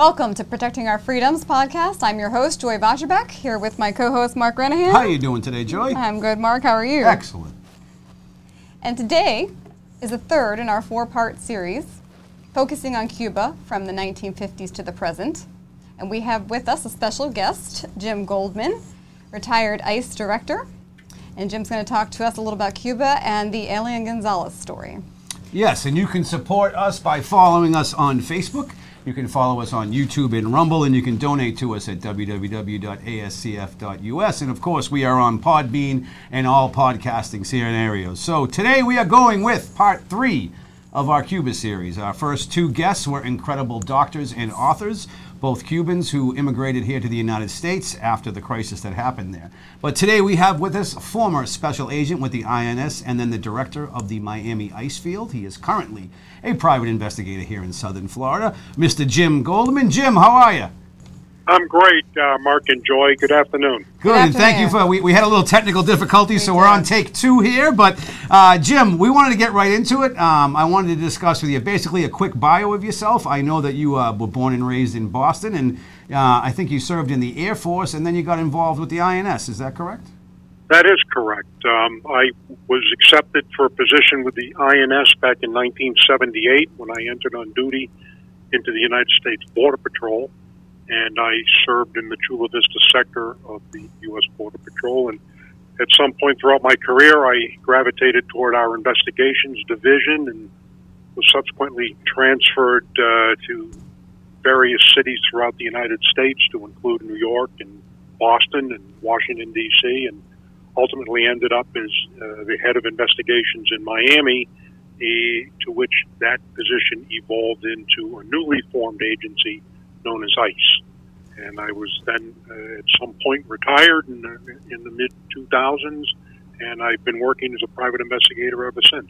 Welcome to Protecting Our Freedoms podcast. I'm your host, Joy Vajerbeck, here with my co-host, Mark Renahan. How are you doing today, Joy? I'm good, Mark. How are you? Excellent. And today is the third in our four-part series, focusing on Cuba from the 1950s to the present. And we have with us a special guest, Jim Goldman, retired ICE director. And Jim's going to talk to us a little about Cuba and the Elian Gonzalez story. Yes, and you can support us by following us on Facebook. You can follow us on YouTube and Rumble, and you can donate to us at www.ascf.us. And of course, we are on Podbean and all podcasting scenarios. So today we are going with part three of our Cuba series. Our first two guests were incredible doctors and authors both Cubans who immigrated here to the United States after the crisis that happened there. But today we have with us a former special agent with the INS and then the director of the Miami ICE Field. He is currently a private investigator here in Southern Florida, Mr. Jim Goldman. Jim, how are you? I'm great, uh, Mark and Joy. Good afternoon. Good, and thank you for. We, we had a little technical difficulty, so we're on take two here. But uh, Jim, we wanted to get right into it. Um, I wanted to discuss with you basically a quick bio of yourself. I know that you uh, were born and raised in Boston, and uh, I think you served in the Air Force, and then you got involved with the INS. Is that correct? That is correct. Um, I was accepted for a position with the INS back in 1978 when I entered on duty into the United States Border Patrol and I served in the Chula Vista sector of the U.S. Border Patrol. And at some point throughout my career, I gravitated toward our investigations division and was subsequently transferred uh, to various cities throughout the United States, to include New York and Boston and Washington, D.C., and ultimately ended up as uh, the head of investigations in Miami, to which that position evolved into a newly formed agency known as ICE. And I was then uh, at some point retired in, the, in the mid 2000s, and I've been working as a private investigator ever since.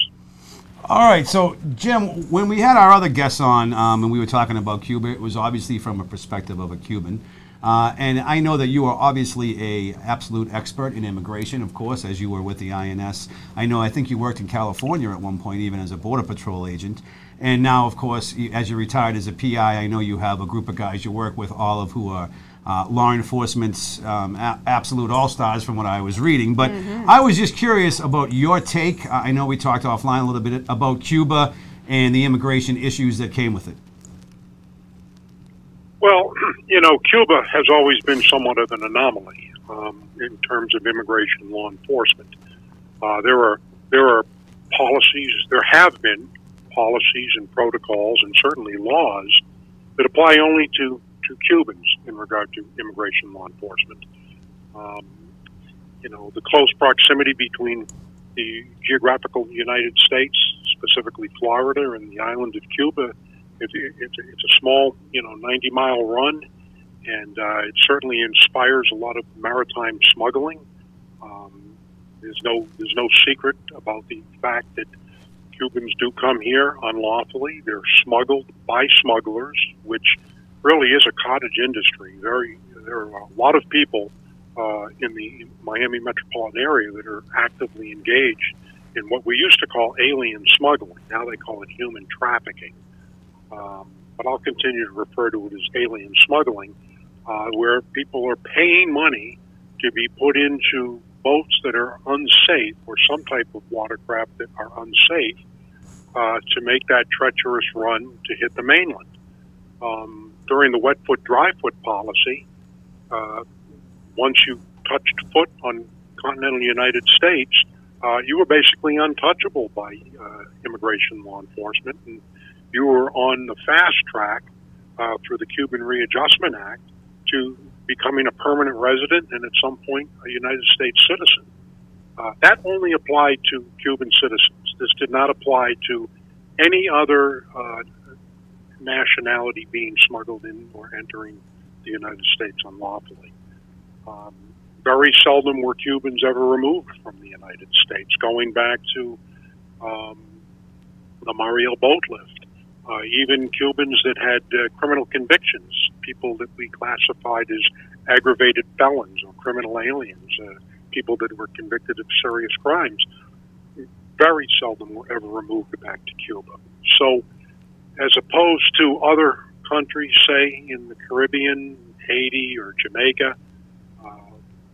All right, so Jim, when we had our other guests on um, and we were talking about Cuba, it was obviously from a perspective of a Cuban. Uh, and I know that you are obviously a absolute expert in immigration, of course, as you were with the INS. I know I think you worked in California at one point, even as a border patrol agent. And now, of course, as you retired as a PI, I know you have a group of guys you work with, all of who are uh, law enforcement's um, absolute all stars from what I was reading. But mm-hmm. I was just curious about your take. I know we talked offline a little bit about Cuba and the immigration issues that came with it. Well, you know, Cuba has always been somewhat of an anomaly um, in terms of immigration law enforcement. Uh, there are there are policies. There have been policies and protocols and certainly laws that apply only to, to Cubans in regard to immigration law enforcement. Um, you know, the close proximity between the geographical United States, specifically Florida and the island of Cuba, it, it, it's, a, it's a small, you know, 90 mile run, and uh, it certainly inspires a lot of maritime smuggling. Um, there's no there's no secret about the fact that Cubans do come here unlawfully. They're smuggled by smugglers, which really is a cottage industry. Very, there are a lot of people uh, in the Miami metropolitan area that are actively engaged in what we used to call alien smuggling. Now they call it human trafficking. Um, but I'll continue to refer to it as alien smuggling, uh, where people are paying money to be put into boats that are unsafe or some type of watercraft that are unsafe uh, to make that treacherous run to hit the mainland. Um, during the wet foot, dry foot policy, uh, once you touched foot on continental United States, uh, you were basically untouchable by uh, immigration law enforcement, and you were on the fast track uh, through the Cuban Readjustment Act to becoming a permanent resident and at some point a United States citizen. Uh, that only applied to Cuban citizens. This did not apply to any other uh, nationality being smuggled in or entering the United States unlawfully. Um, very seldom were Cubans ever removed from the United States, going back to um, the Mariel boat lift. Uh, even Cubans that had uh, criminal convictions, people that we classified as aggravated felons or criminal aliens, uh, people that were convicted of serious crimes, very seldom were ever removed back to Cuba. So, as opposed to other countries, say in the Caribbean, Haiti, or Jamaica, uh,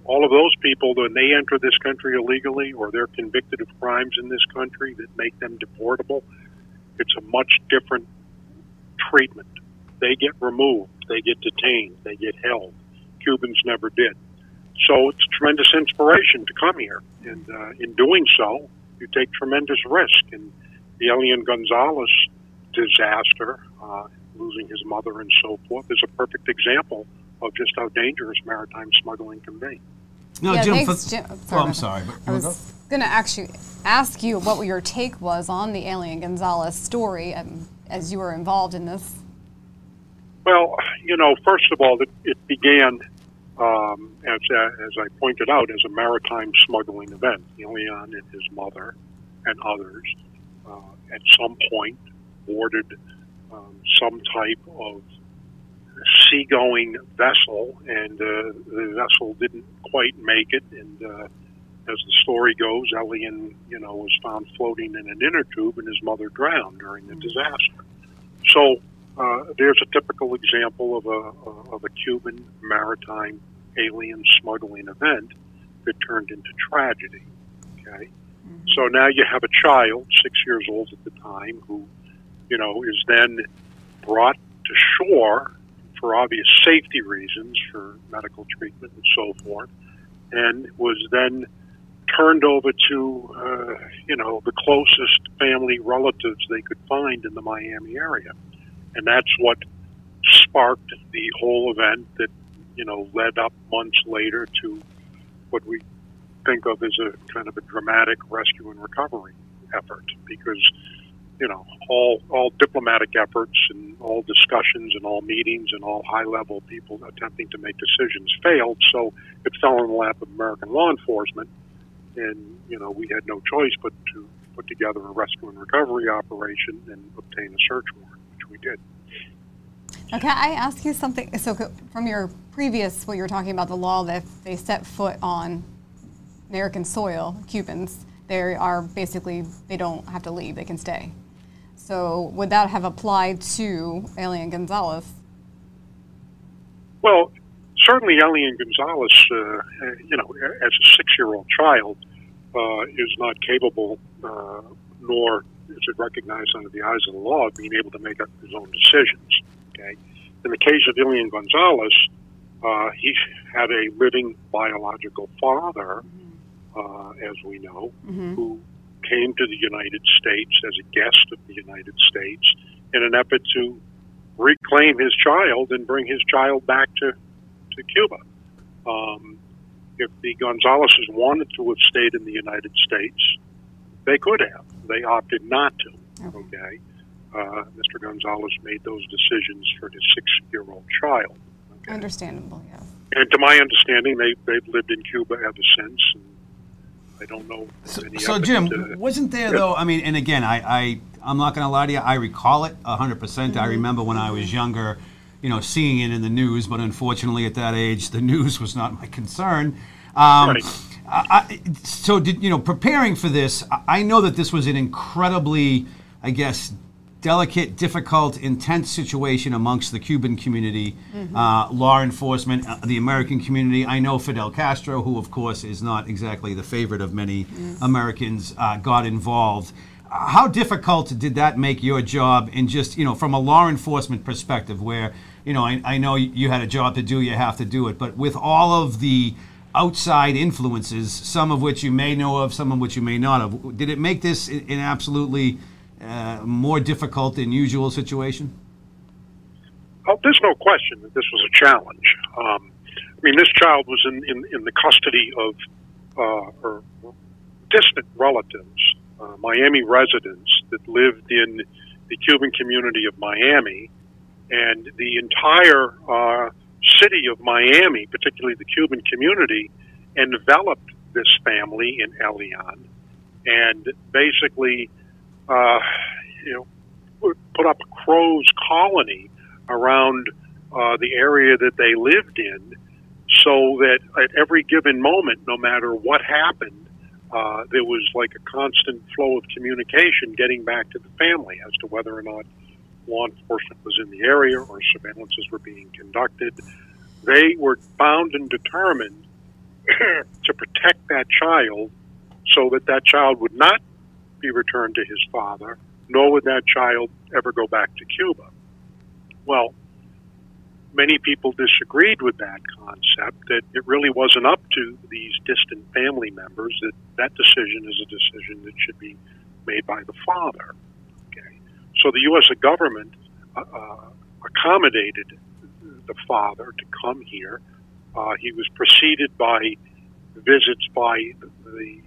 all of those people, when they enter this country illegally or they're convicted of crimes in this country that make them deportable, it's a much different treatment. They get removed, they get detained, they get held. Cubans never did. So it's a tremendous inspiration to come here. And uh, in doing so, you take tremendous risk. And the Elian Gonzalez disaster, uh, losing his mother and so forth, is a perfect example of just how dangerous maritime smuggling can be. No, Yeah, Jim. thanks, for- Jim. oh, I'm sorry. But, I was going to actually ask you what your take was on the Elian Gonzalez story um, as you were involved in this. Well, you know, first of all, it, it began, um, as, as I pointed out, as a maritime smuggling event. Leon and his mother and others uh, at some point boarded um, some type of seagoing vessel, and uh, the vessel didn't quite make it. And uh, as the story goes, Elian, you know, was found floating in an inner tube, and his mother drowned during the disaster. So uh, there's a typical example of a of a Cuban maritime alien smuggling event that turned into tragedy. Okay, so now you have a child, six years old at the time, who, you know, is then brought to shore for obvious safety reasons, for medical treatment and so forth, and was then turned over to, uh, you know, the closest family relatives they could find in the Miami area. And that's what sparked the whole event that, you know, led up months later to what we think of as a kind of a dramatic rescue and recovery effort. Because you know all all diplomatic efforts and all discussions and all meetings and all high level people attempting to make decisions failed. So it fell in the lap of American law enforcement. And you know we had no choice but to put together a rescue and recovery operation and obtain a search warrant we did Now, can I ask you something? So, from your previous, what you were talking about, the law that if they set foot on American soil, Cubans, they are basically, they don't have to leave, they can stay. So, would that have applied to Elian Gonzalez? Well, certainly Elian Gonzalez, uh, you know, as a six-year-old child, uh, is not capable, uh, nor is it recognized under the eyes of the law, of being able to make up his own decisions. Okay. In the case of Elian Gonzalez, uh, he had a living biological father, uh, as we know, who came to the United States as a guest of the United States in an effort to reclaim his child and bring his child back to, to Cuba. Um, if the Gonzaleses wanted to have stayed in the United States, they could have. They opted not to. Okay. Uh, Mr. Gonzalez made those decisions for his six-year-old child. Okay. Understandable, yes. And to my understanding, they they've lived in Cuba ever since. And I don't know. So, any so Jim, to- wasn't there Yeah. though? I mean, and again, I, I I'm not going to lie to you. I recall it 100. percent Mm-hmm. I remember when I was younger, you know, seeing it in the news. But unfortunately, at that age, the news was not my concern. Um, Right. I, so did you know preparing for this? I, know that this was an incredibly, I guess, delicate, difficult, intense situation amongst the Cuban community, uh, law enforcement, uh, the American community. I know Fidel Castro, who of course is not exactly the favorite of many Americans, uh, got involved. How difficult did that make your job in just, you know, from a law enforcement perspective, where, you know, I, I know you had a job to do, you have to do it, but with all of the outside influences, some of which you may know of, some of which you may not have, did it make this an absolutely uh, more difficult than usual situation? Oh, there's no question that this was a challenge. Um, I mean, this child was in, in, in the custody of uh, her distant relatives, uh, Miami residents that lived in the Cuban community of Miami, and the entire uh, city of Miami, particularly the Cuban community, enveloped this family in Elian, and basically, uh, you know, put- put up a crow's colony around uh, the area that they lived in, so that at every given moment, no matter what happened, uh, there was like a constant flow of communication getting back to the family as to whether or not law enforcement was in the area or surveillances were being conducted. They were bound and determined to protect that child so that that child would not be returned to his father, nor would that child ever go back to Cuba. Well, many people disagreed with that concept, that it really wasn't up to these distant family members, that that decision is a decision that should be made by the father. So the U.S. government uh, uh, accommodated the father to come here. Uh, he was preceded by visits by the, the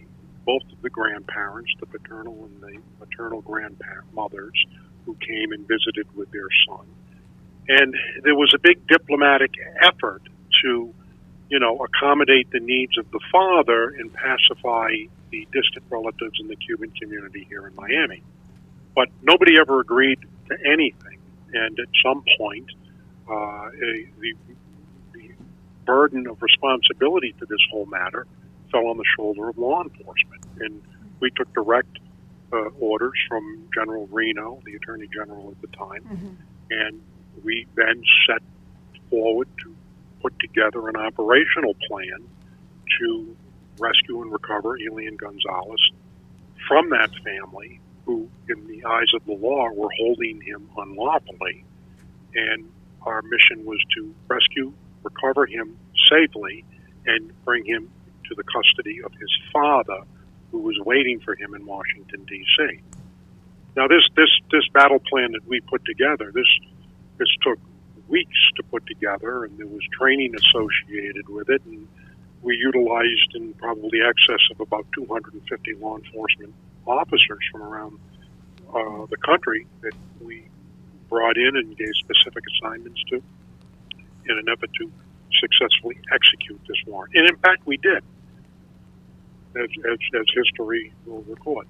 both of the grandparents, the paternal and the maternal grandmothers, who came and visited with their son. And there was a big diplomatic effort to, you know, accommodate the needs of the father and pacify the distant relatives in the Cuban community here in Miami. But nobody ever agreed to anything. And at some point, uh, a, the, the burden of responsibility for this whole matter fell on the shoulder of law enforcement. And we took direct uh, orders from General Reno, the Attorney General at the time, mm-hmm. and we then set forward to put together an operational plan to rescue and recover Elian Gonzalez from that family, who, in the eyes of the law, were holding him unlawfully. And our mission was to rescue, recover him safely, and bring him to the custody of his father, who was waiting for him in Washington D.C. Now, this this this battle plan that we put together, this this took weeks to put together, and there was training associated with it, and we utilized in probably excess of about 250 law enforcement officers from around uh, the country that we brought in and gave specific assignments to in an effort to successfully execute this warrant. And in fact, we did as, as, as history will record.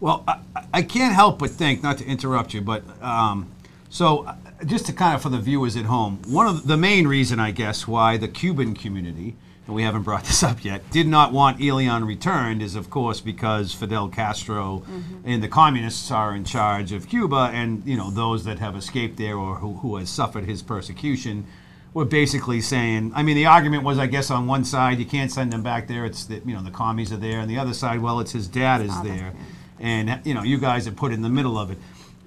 Well, I, I, can't help but think, not to interrupt you, but um, so just to kind of for the viewers at home, one of the main reason, I guess, why the Cuban community, and we haven't brought this up yet, did not want Elian returned is, of course, because Fidel Castro mm-hmm. and the communists are in charge of Cuba, and you know those that have escaped there or who, who has suffered his persecution were basically saying, I mean, the argument was, I guess, on one side, you can't send them back there. It's the, you know, the commies are there. And the other side, well, it's his dad is there. And, you know, you guys are put in the middle of it.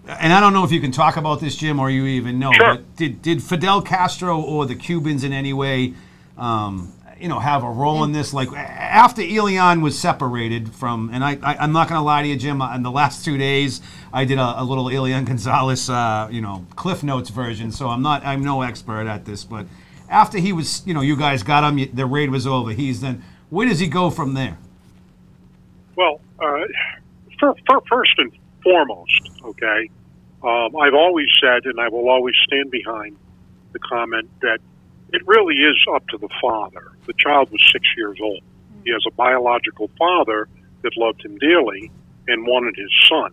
And I don't know if you can talk about this, Jim, or you even know, sure. but did, did Fidel Castro or the Cubans in any way um, you know, have a role in this. Like after Elian was separated from, and I, I am not going to lie to you, Jim. In the last two days, I did a, a little Elian Gonzalez, uh, you know, Cliff Notes version. So I'm not, I'm no expert at this, but after he was, you know, you guys got him, the raid was over. He's then, where does he go from there? Well, uh, for, for first and foremost, okay, um, I've always said, and I will always stand behind the comment that it really is up to the father. The child was six years old. He has a biological father that loved him dearly and wanted his son.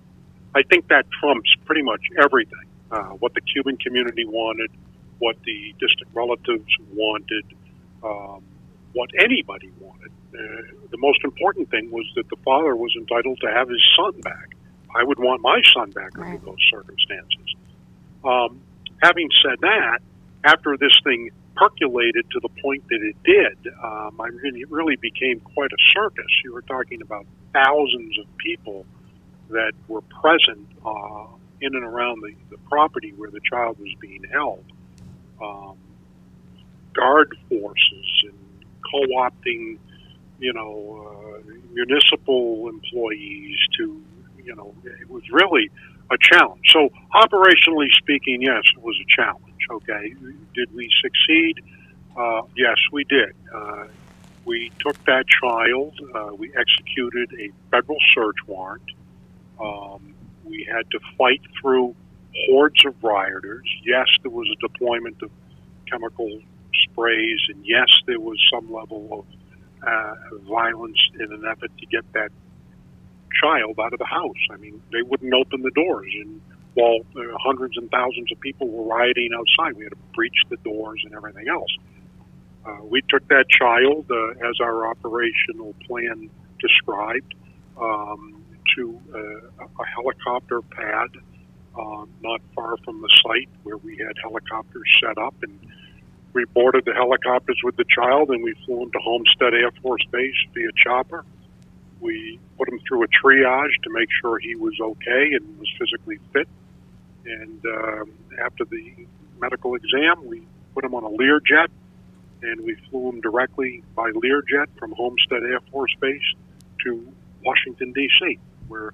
I think that trumps pretty much everything. Uh, what the Cuban community wanted, what the distant relatives wanted, um, what anybody wanted. Uh, the most important thing was that the father was entitled to have his son back. I would want my son back right. under those circumstances. Um, having said that, after this thing percolated to the point that it did, um, I really, it really became quite a circus. You were talking about thousands of people that were present uh, in and around the, the property where the child was being held. Um, guard forces and co-opting, you know, uh, municipal employees to, you know, it was really a challenge. So operationally speaking, yes, it was a challenge. Okay, did we succeed? Uh, yes, we did. Uh, we took that child. Uh, we executed a federal search warrant. Um, we had to fight through hordes of rioters. Yes, there was a deployment of chemical sprays, and yes, there was some level of uh, violence in an effort to get that child out of the house. I mean, they wouldn't open the doors, and while uh, hundreds and thousands of people were rioting outside, we had to breach the doors and everything else. Uh, we took that child uh, as our operational plan described um, to uh, a helicopter pad uh, not far from the site where we had helicopters set up, and we boarded the helicopters with the child, and we flew him to Homestead Air Force Base via chopper. We put him through a triage to make sure he was okay and was physically fit. And um, after the medical exam, we put him on a Learjet, and we flew him directly by Learjet from Homestead Air Force Base to Washington, D.C., where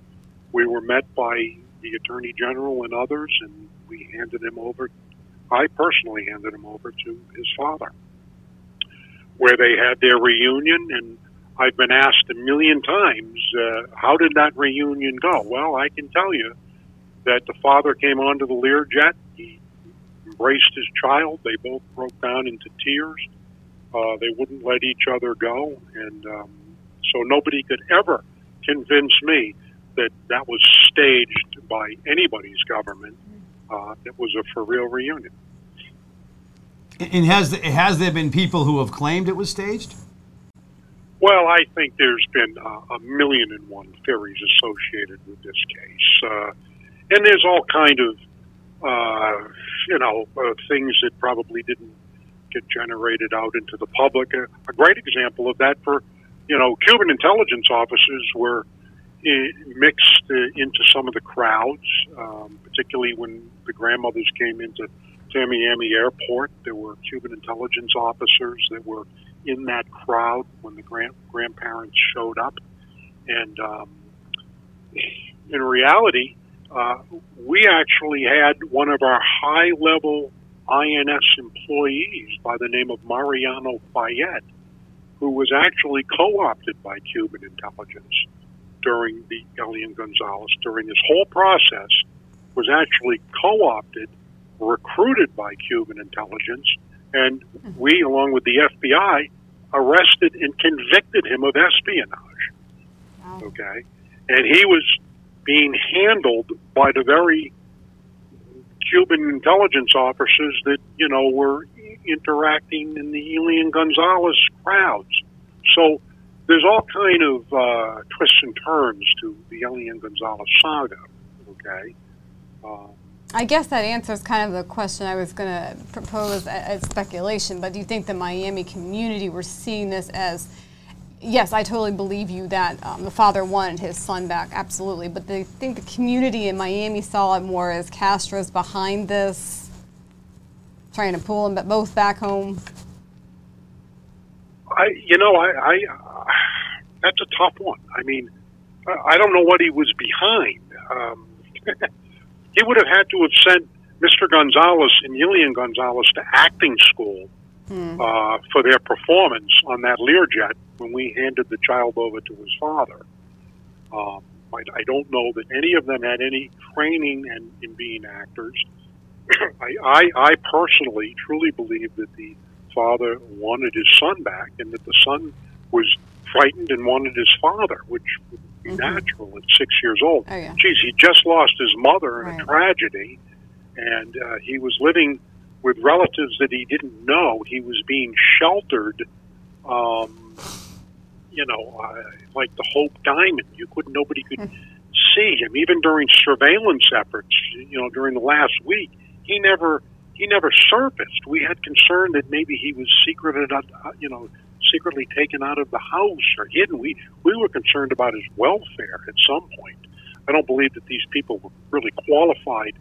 we were met by the Attorney General and others, and we handed him over. I personally handed him over to his father, where they had their reunion. And I've been asked a million times, uh, how did that reunion go? Well, I can tell you that the father came onto the Learjet. He embraced his child. They both broke down into tears. Uh, they wouldn't let each other go, and um, so nobody could ever convince me that that was staged by anybody's government. Uh, it was a for real reunion. And has has there been people who have claimed it was staged? Well, I think there's been uh, a million and one theories associated with this case, uh, and there's all kind of uh, you know uh, things that probably didn't get generated out into the public. A, a great example of that for you know Cuban intelligence officers were mixed uh, into some of the crowds, um, particularly when the grandmothers came into Tamiami Airport. There were Cuban intelligence officers that were in that crowd when the grand- grandparents showed up. And um, in reality, uh, we actually had one of our high level INS employees by the name of Mariano Faget, who was actually co opted by Cuban intelligence during the Elian Gonzalez, during this whole process, was actually co opted, recruited by Cuban intelligence, and we, along with the FBI, arrested and convicted him of espionage. Wow. Okay? And he was being handled by the very Cuban intelligence officers that, you know, were interacting in the Elian Gonzalez crowds. So there's all kind of uh, twists and turns to the Elian Gonzalez saga. Okay. Uh, I guess that answers kind of the question I was going to propose as speculation. But do you think the Miami community were seeing this as yes, I totally believe you that um, the father wanted his son back, absolutely. But they think the community in Miami saw it more as Castro's behind this, trying to pull them both back home. I, you know, I, I that's a tough one. I mean, I don't know what he was behind. Um, he would have had to have sent Mr. Gonzalez and Elian Gonzalez to acting school hmm. uh, for their performance on that Learjet when we handed the child over to his father. Um, I, I don't know that any of them had any training in, in being actors. I, I, I personally truly believe that the father wanted his son back and that the son was frightened and wanted his father, which would mm-hmm. natural at six years old. Oh, yeah. Geez, he just lost his mother in right. a tragedy, and uh, he was living with relatives that he didn't know. He was being sheltered, um, you know, uh, like the Hope Diamond. You couldn't, nobody could mm-hmm. see him. Even during surveillance efforts, you know, during the last week, he never he never surfaced. We had concern that maybe he was secreted, uh, you know, secretly taken out of the house or hidden. We we were concerned about his welfare at some point. I don't believe that these people were really qualified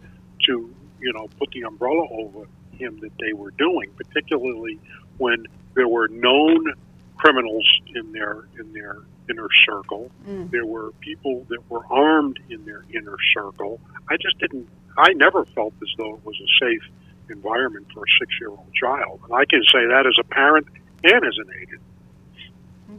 to, you know, put the umbrella over him that they were doing, particularly when there were known criminals in their in their inner circle. Mm. There were people that were armed in their inner circle. I just didn't. I never felt as though it was a safe environment for a six-year-old child, and I can say that as a parent and as an agent.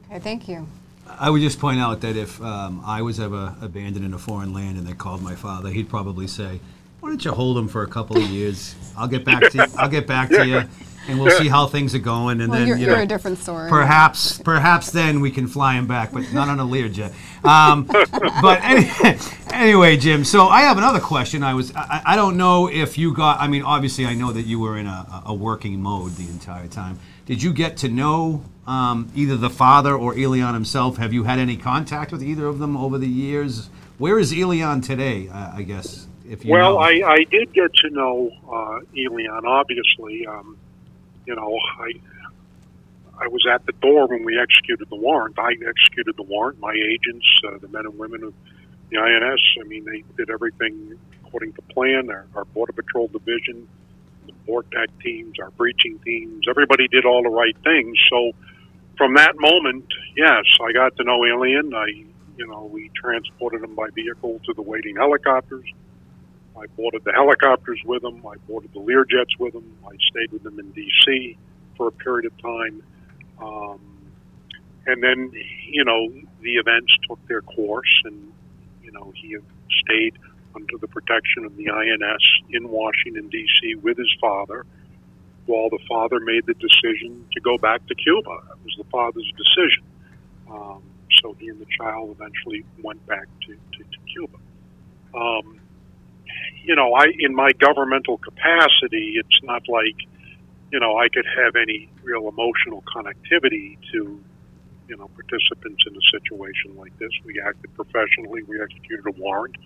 Okay, thank you. I would just point out that if um, I was ever abandoned in a foreign land and they called my father, he'd probably say, "Why don't you hold him for a couple of years? I'll get back to you. I'll get back to you, and we'll see how things are going. And well, then you're, you know, a different story. Perhaps, perhaps then we can fly him back, but not on a Learjet. Um, but anyway, anyway, Jim. So I have another question. I was, I, I, don't know if you got. I mean, obviously, I know that you were in a, a working mode the entire time. Did you get to know um, either the father or Elian himself? Have you had any contact with either of them over the years? Where is Elian today? I guess if you well, know. I, I did get to know uh, Elian. Obviously, um, you know, I I was at the door when we executed the warrant. I executed the warrant. My agents, uh, the men and women of the INS, I mean, they did everything according to plan. Our, our Border Patrol division, BORTAC teams, our breaching teams, everybody did all the right things. So from that moment, yes, I got to know Elian. I, you know, we transported him by vehicle to the waiting helicopters. I boarded the helicopters with him. I boarded the Learjets with him. I stayed with him in D.C. for a period of time. Um, and then, you know, the events took their course, and, you know, he stayed under the protection of the INS in Washington, D.C. with his father while the father made the decision to go back to Cuba. It was the father's decision. Um, so he and the child eventually went back to, to, to Cuba. Um, you know, I in my governmental capacity, it's not like you know I could have any real emotional connectivity to you know participants in a situation like this. We acted professionally. We executed a warrant.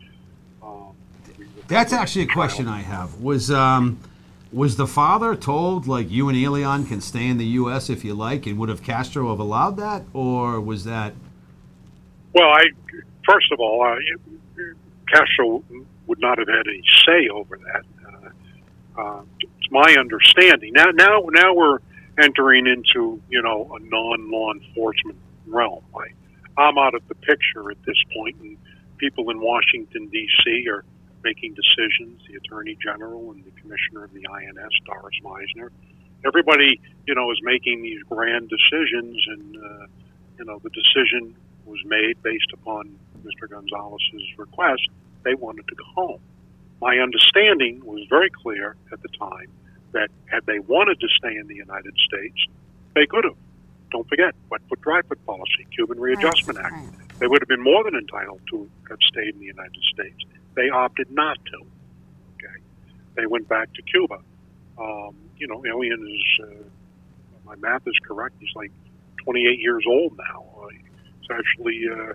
That's actually a question I have. Was um, was the father told like you and Elian can stay in the U.S. if you like, and would have Castro have allowed that, or was that? Well, I first of all, uh, Castro would not have had any say over that. Uh, uh, it's my understanding. Now, now, now we're entering into you know a non-law enforcement realm. I, I'm out of the picture at this point, and people in Washington D.C. are making decisions. The Attorney General and the Commissioner of the INS, Doris Meissner. Everybody, you know, is making these grand decisions, and uh, you know the decision was made based upon Mr. Gonzalez's request. They wanted to go home. My understanding was very clear at the time that had they wanted to stay in the United States, they could have. Don't forget, wet foot, dry foot policy, Cuban Readjustment Right, Act. right. They would have been more than entitled to have stayed in the United States. They opted not to. Okay, they went back to Cuba. Um, you know, Elian is, uh, my math is correct. He's like 28 years old now. Uh, actually, uh,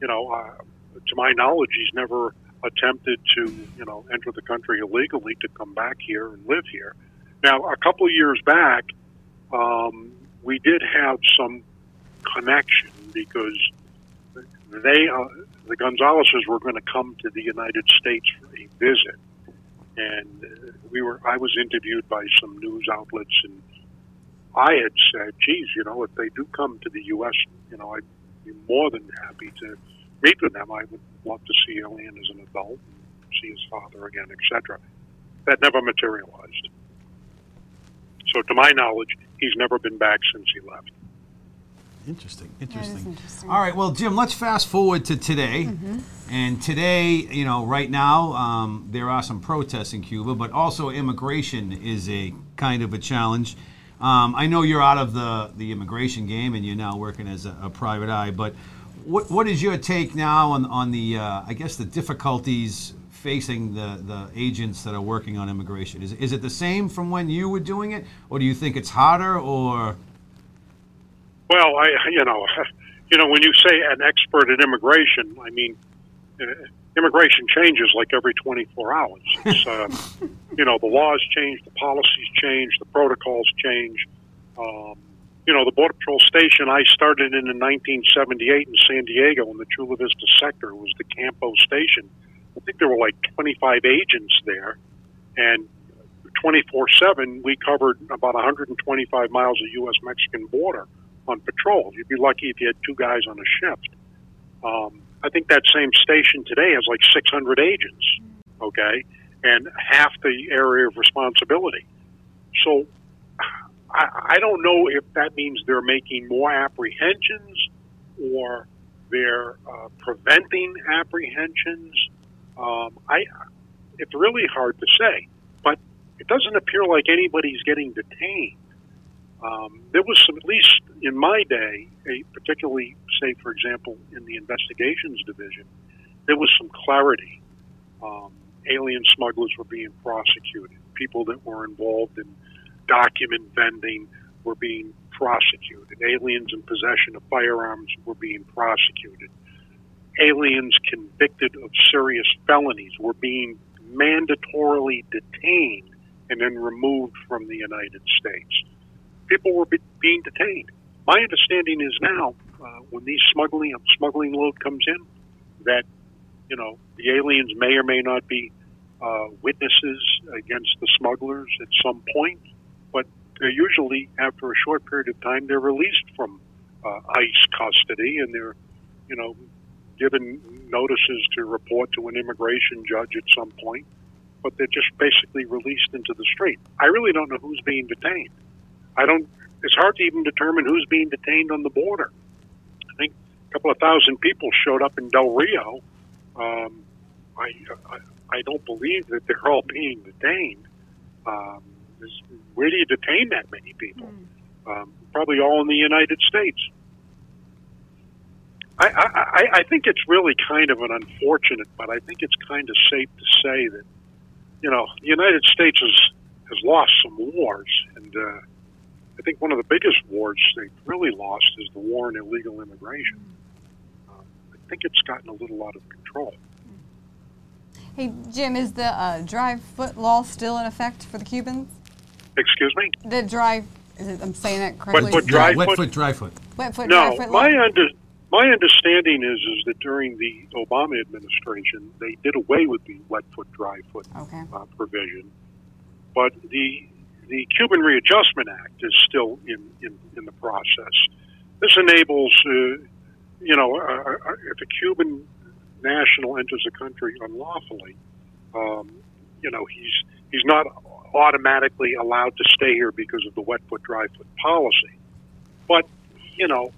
you know, uh, to my knowledge, he's never attempted to, you know, enter the country illegally to come back here and live here. Now, a couple of years back, um, we did have some connection because they, uh, the Gonzaleses, were going to come to the United States for a visit, and uh, we were. I was interviewed by some news outlets, and I had said, "Geez, you know, if they do come to the U.S., you know, I'd be more than happy to meet with them. I would love to see Elian as an adult, see his father again, etc." That never materialized. So, to my knowledge, he's never been back since he left. Interesting. Interesting. interesting. All right. Well, Jim, let's fast forward to today. And today, you know, right now, um, there are some protests in Cuba, but also immigration is a kind of a challenge. Um, I know you're out of the, the immigration game and you're now working as a, a private eye, but what, what is your take now on, on the, uh, I guess, the difficulties facing the, the agents that are working on immigration? Is, is it the same from when you were doing it, or do you think it's harder, or? Well, I, you know, you know, when you say an expert in immigration, I mean, uh, immigration changes like every 24 hours. It's, uh, you know, the laws change, the policies change, the protocols change. Um, you know, the Border Patrol station I started in in 1978 in San Diego in the Chula Vista sector it was the Campo station. I think there were like 25 agents there, and 24 7, we covered about 125 miles of U.S. Mexican border on patrol. You'd be lucky if you had two guys on a shift. Um, I think that same station today has like 600 agents, okay, and half the area of responsibility. So I, I don't know if that means they're making more apprehensions or they're uh, preventing apprehensions. Um, I, it's really hard to say, but it doesn't appear like anybody's getting detained. Um, there was some, at least in my day, a particularly, say, for example, in the investigations division, there was some clarity. Um, alien smugglers were being prosecuted. People that were involved in document vending were being prosecuted. Aliens in possession of firearms were being prosecuted. Aliens convicted of serious felonies were being mandatorily detained and then removed from the United States. People were be- being detained. My understanding is now, uh, when these smuggling smuggling load comes in, that you know the aliens may or may not be uh, witnesses against the smugglers at some point, but they're usually after a short period of time they're released from uh, ICE custody and they're you know given notices to report to an immigration judge at some point, but they're just basically released into the street. I really don't know who's being detained. I don't. It's hard to even determine who's being detained on the border. I think a couple of thousand people showed up in Del Rio. Um, I, I I don't believe that they're all being detained. Um, where do you detain that many people? Um, probably all in the United States. I, I, I think it's really kind of an unfortunate, but I think it's kind of safe to say that, you know, the United States has, has lost some wars. And uh, I think one of the biggest wars they've really lost is the war on illegal immigration. Uh, I think it's gotten a little out of control. Hey, Jim, is the uh, dry foot law still in effect for the Cubans? Excuse me? The dry, is it, I'm saying that correctly? Wet foot, dry wet foot? foot, dry foot. Wet foot, No, dry foot law? my under, my understanding is is that during the Obama administration, they did away with the wet foot, dry foot Okay. uh, provision, but the the Cuban Readjustment Act is still in in, in the process. This enables, uh, you know, uh, if a Cuban national enters a country unlawfully, um, you know, he's he's not automatically allowed to stay here because of the wet foot, dry foot policy. But you know,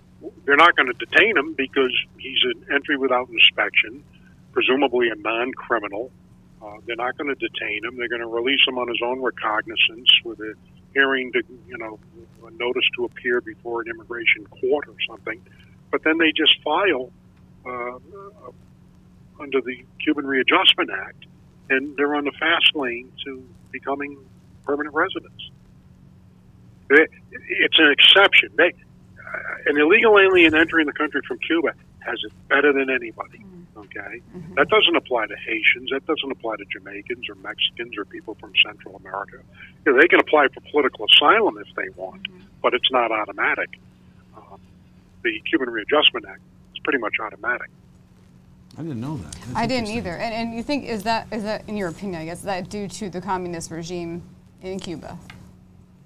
they're not going to detain him because he's an entry without inspection, presumably a non-criminal. Uh, they're not going to detain him. They're going to release him on his own recognizance with a hearing to, you know, a notice to appear before an immigration court or something. But then they just file uh, uh, under the Cuban Readjustment Act, and they're on the fast lane to becoming permanent residents. It- It's an exception. They, uh, an illegal alien entering the country from Cuba has it better than anybody. Okay, that doesn't apply to Haitians. That doesn't apply to Jamaicans or Mexicans or people from Central America. You know, they can apply for political asylum if they want, but it's not automatic. Um, the Cuban Readjustment Act is pretty much automatic. I didn't know that. That's I didn't either. And, and you think, is that, is that, in your opinion, I guess, is that due to the communist regime in Cuba?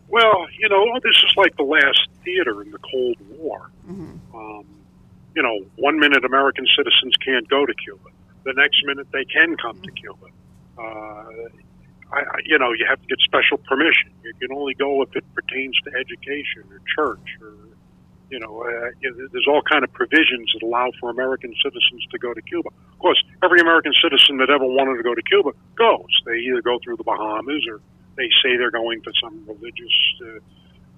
Well, you know, this is like the last theater in the Cold War. Um, you know, one minute American citizens can't go to Cuba, the next minute they can come to Cuba. Uh, I, I, you know, you have to get special permission. You can only go if it pertains to education or church or, you know, uh, there's all kind of provisions that allow for American citizens to go to Cuba. Of course, every American citizen that ever wanted to go to Cuba goes. They either go through the Bahamas or they say they're going for some religious, uh,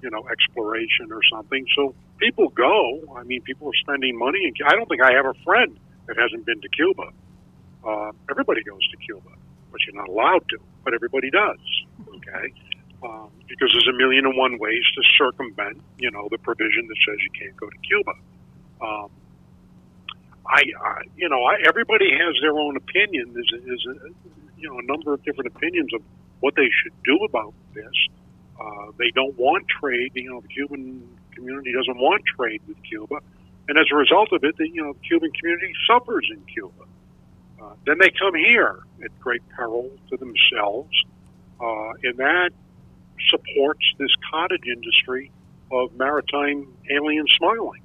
you know, exploration or something. So people go. I mean, people are spending money. And I don't think I have a friend that hasn't been to Cuba. Uh, everybody goes to Cuba, but you're not allowed to. But everybody does. Okay, um, because there's a million and one ways to circumvent, you know, the provision that says you can't go to Cuba. Um, I, I, you know, I, everybody has their own opinion. There's, there's a, you know, a number of different opinions of what they should do about this. Uh, they don't want trade. You know, the Cuban community doesn't want trade with Cuba, and as a result of it, the you know the Cuban community suffers in Cuba. Uh, then they come here at great peril to themselves, uh, and that supports this cottage industry of maritime alien smuggling.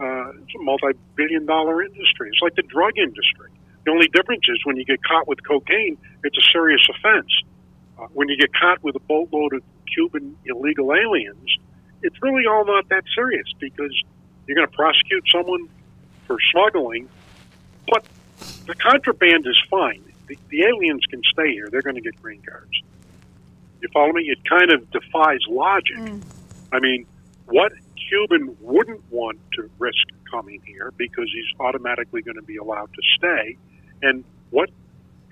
Uh, it's a multi-billion dollar industry. It's like the drug industry. The only difference is when you get caught with cocaine, it's a serious offense. Uh, when you get caught with a boatload of Cuban illegal aliens, it's really all not that serious because you're going to prosecute someone for smuggling, but the contraband is fine. The, the aliens can stay here. They're going to get green cards. You follow me? It kind of defies logic. Hmm. I mean, what Cuban wouldn't want to risk coming here because he's automatically going to be allowed to stay, and what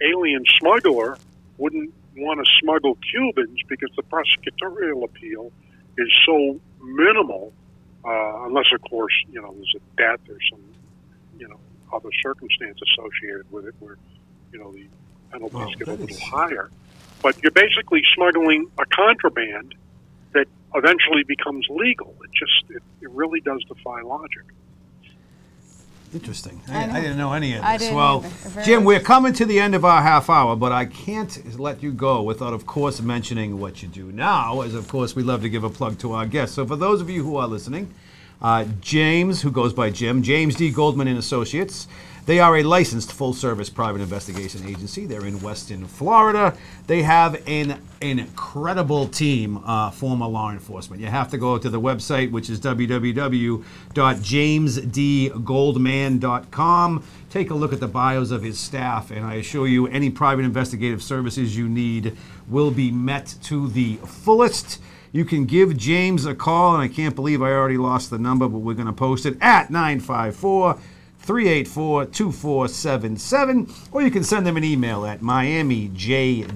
alien smuggler wouldn't want to smuggle Cubans because the prosecutorial appeal is so minimal, uh, unless of course you know there's a death or some you know other circumstance associated with it where you know the penalties Wow, get a little is- higher. But you're basically smuggling a contraband that eventually becomes legal. It just it, it really does defy logic. Interesting. I I. I didn't know any of this. I didn't well, Jim, we're coming to the end of our half hour, but I can't let you go without, of course, mentioning what you do now, as of course we love to give a plug to our guests. So for those of you who are listening, uh, James, who goes by Jim, James D. Goldman and Associates. They are a licensed full-service private investigation agency. They're in Weston, Florida. They have an, an incredible team, uh, former law enforcement. You have to go to the website, which is www.jamesdgoldman.com. Take a look at the bios of his staff, and I assure you, any private investigative services you need will be met to the fullest. You can give James a call, and I can't believe I already lost the number, but we're going to post it at 954 384 2477, or you can send them an email at miamijdg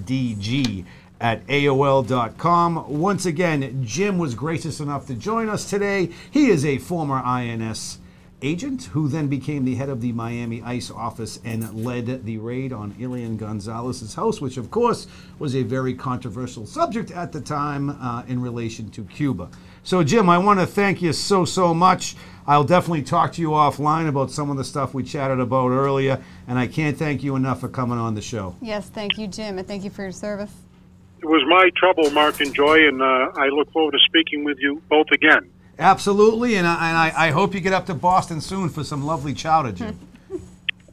at AOL.com. Once again, Jim was gracious enough to join us today. He is a former INS agent who then became the head of the Miami ICE office and led the raid on Elian Gonzalez's house, which of course was a very controversial subject at the time uh, in relation to Cuba. So, Jim, I want to thank you so, so much. I'll definitely talk to you offline about some of the stuff we chatted about earlier, and I can't thank you enough for coming on the show. Yes, thank you, Jim, and thank you for your service. It was my trouble, Mark and Joy, and uh, I look forward to speaking with you both again. Absolutely, and I, and I, I hope you get up to Boston soon for some lovely chowder, Jim.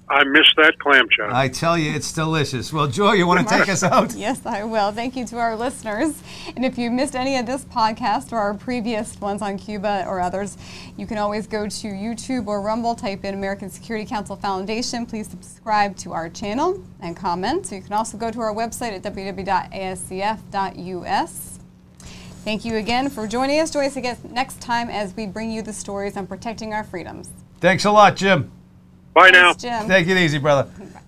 I miss that clam chowder. I tell you, it's delicious. Well, Joy, you want to take us out? Yes, I will. Thank you to our listeners. And if you missed any of this podcast or our previous ones on Cuba or others, you can always go to YouTube or Rumble, type in American Security Council Foundation. Please subscribe to our channel and comment. So you can also go to our website at www.ascf.us. Thank you again for joining us. Join us again next time as we bring you the stories on protecting our freedoms. Thanks a lot, Jim. Bye now. Thanks, Jim. Take it easy, brother. Bye.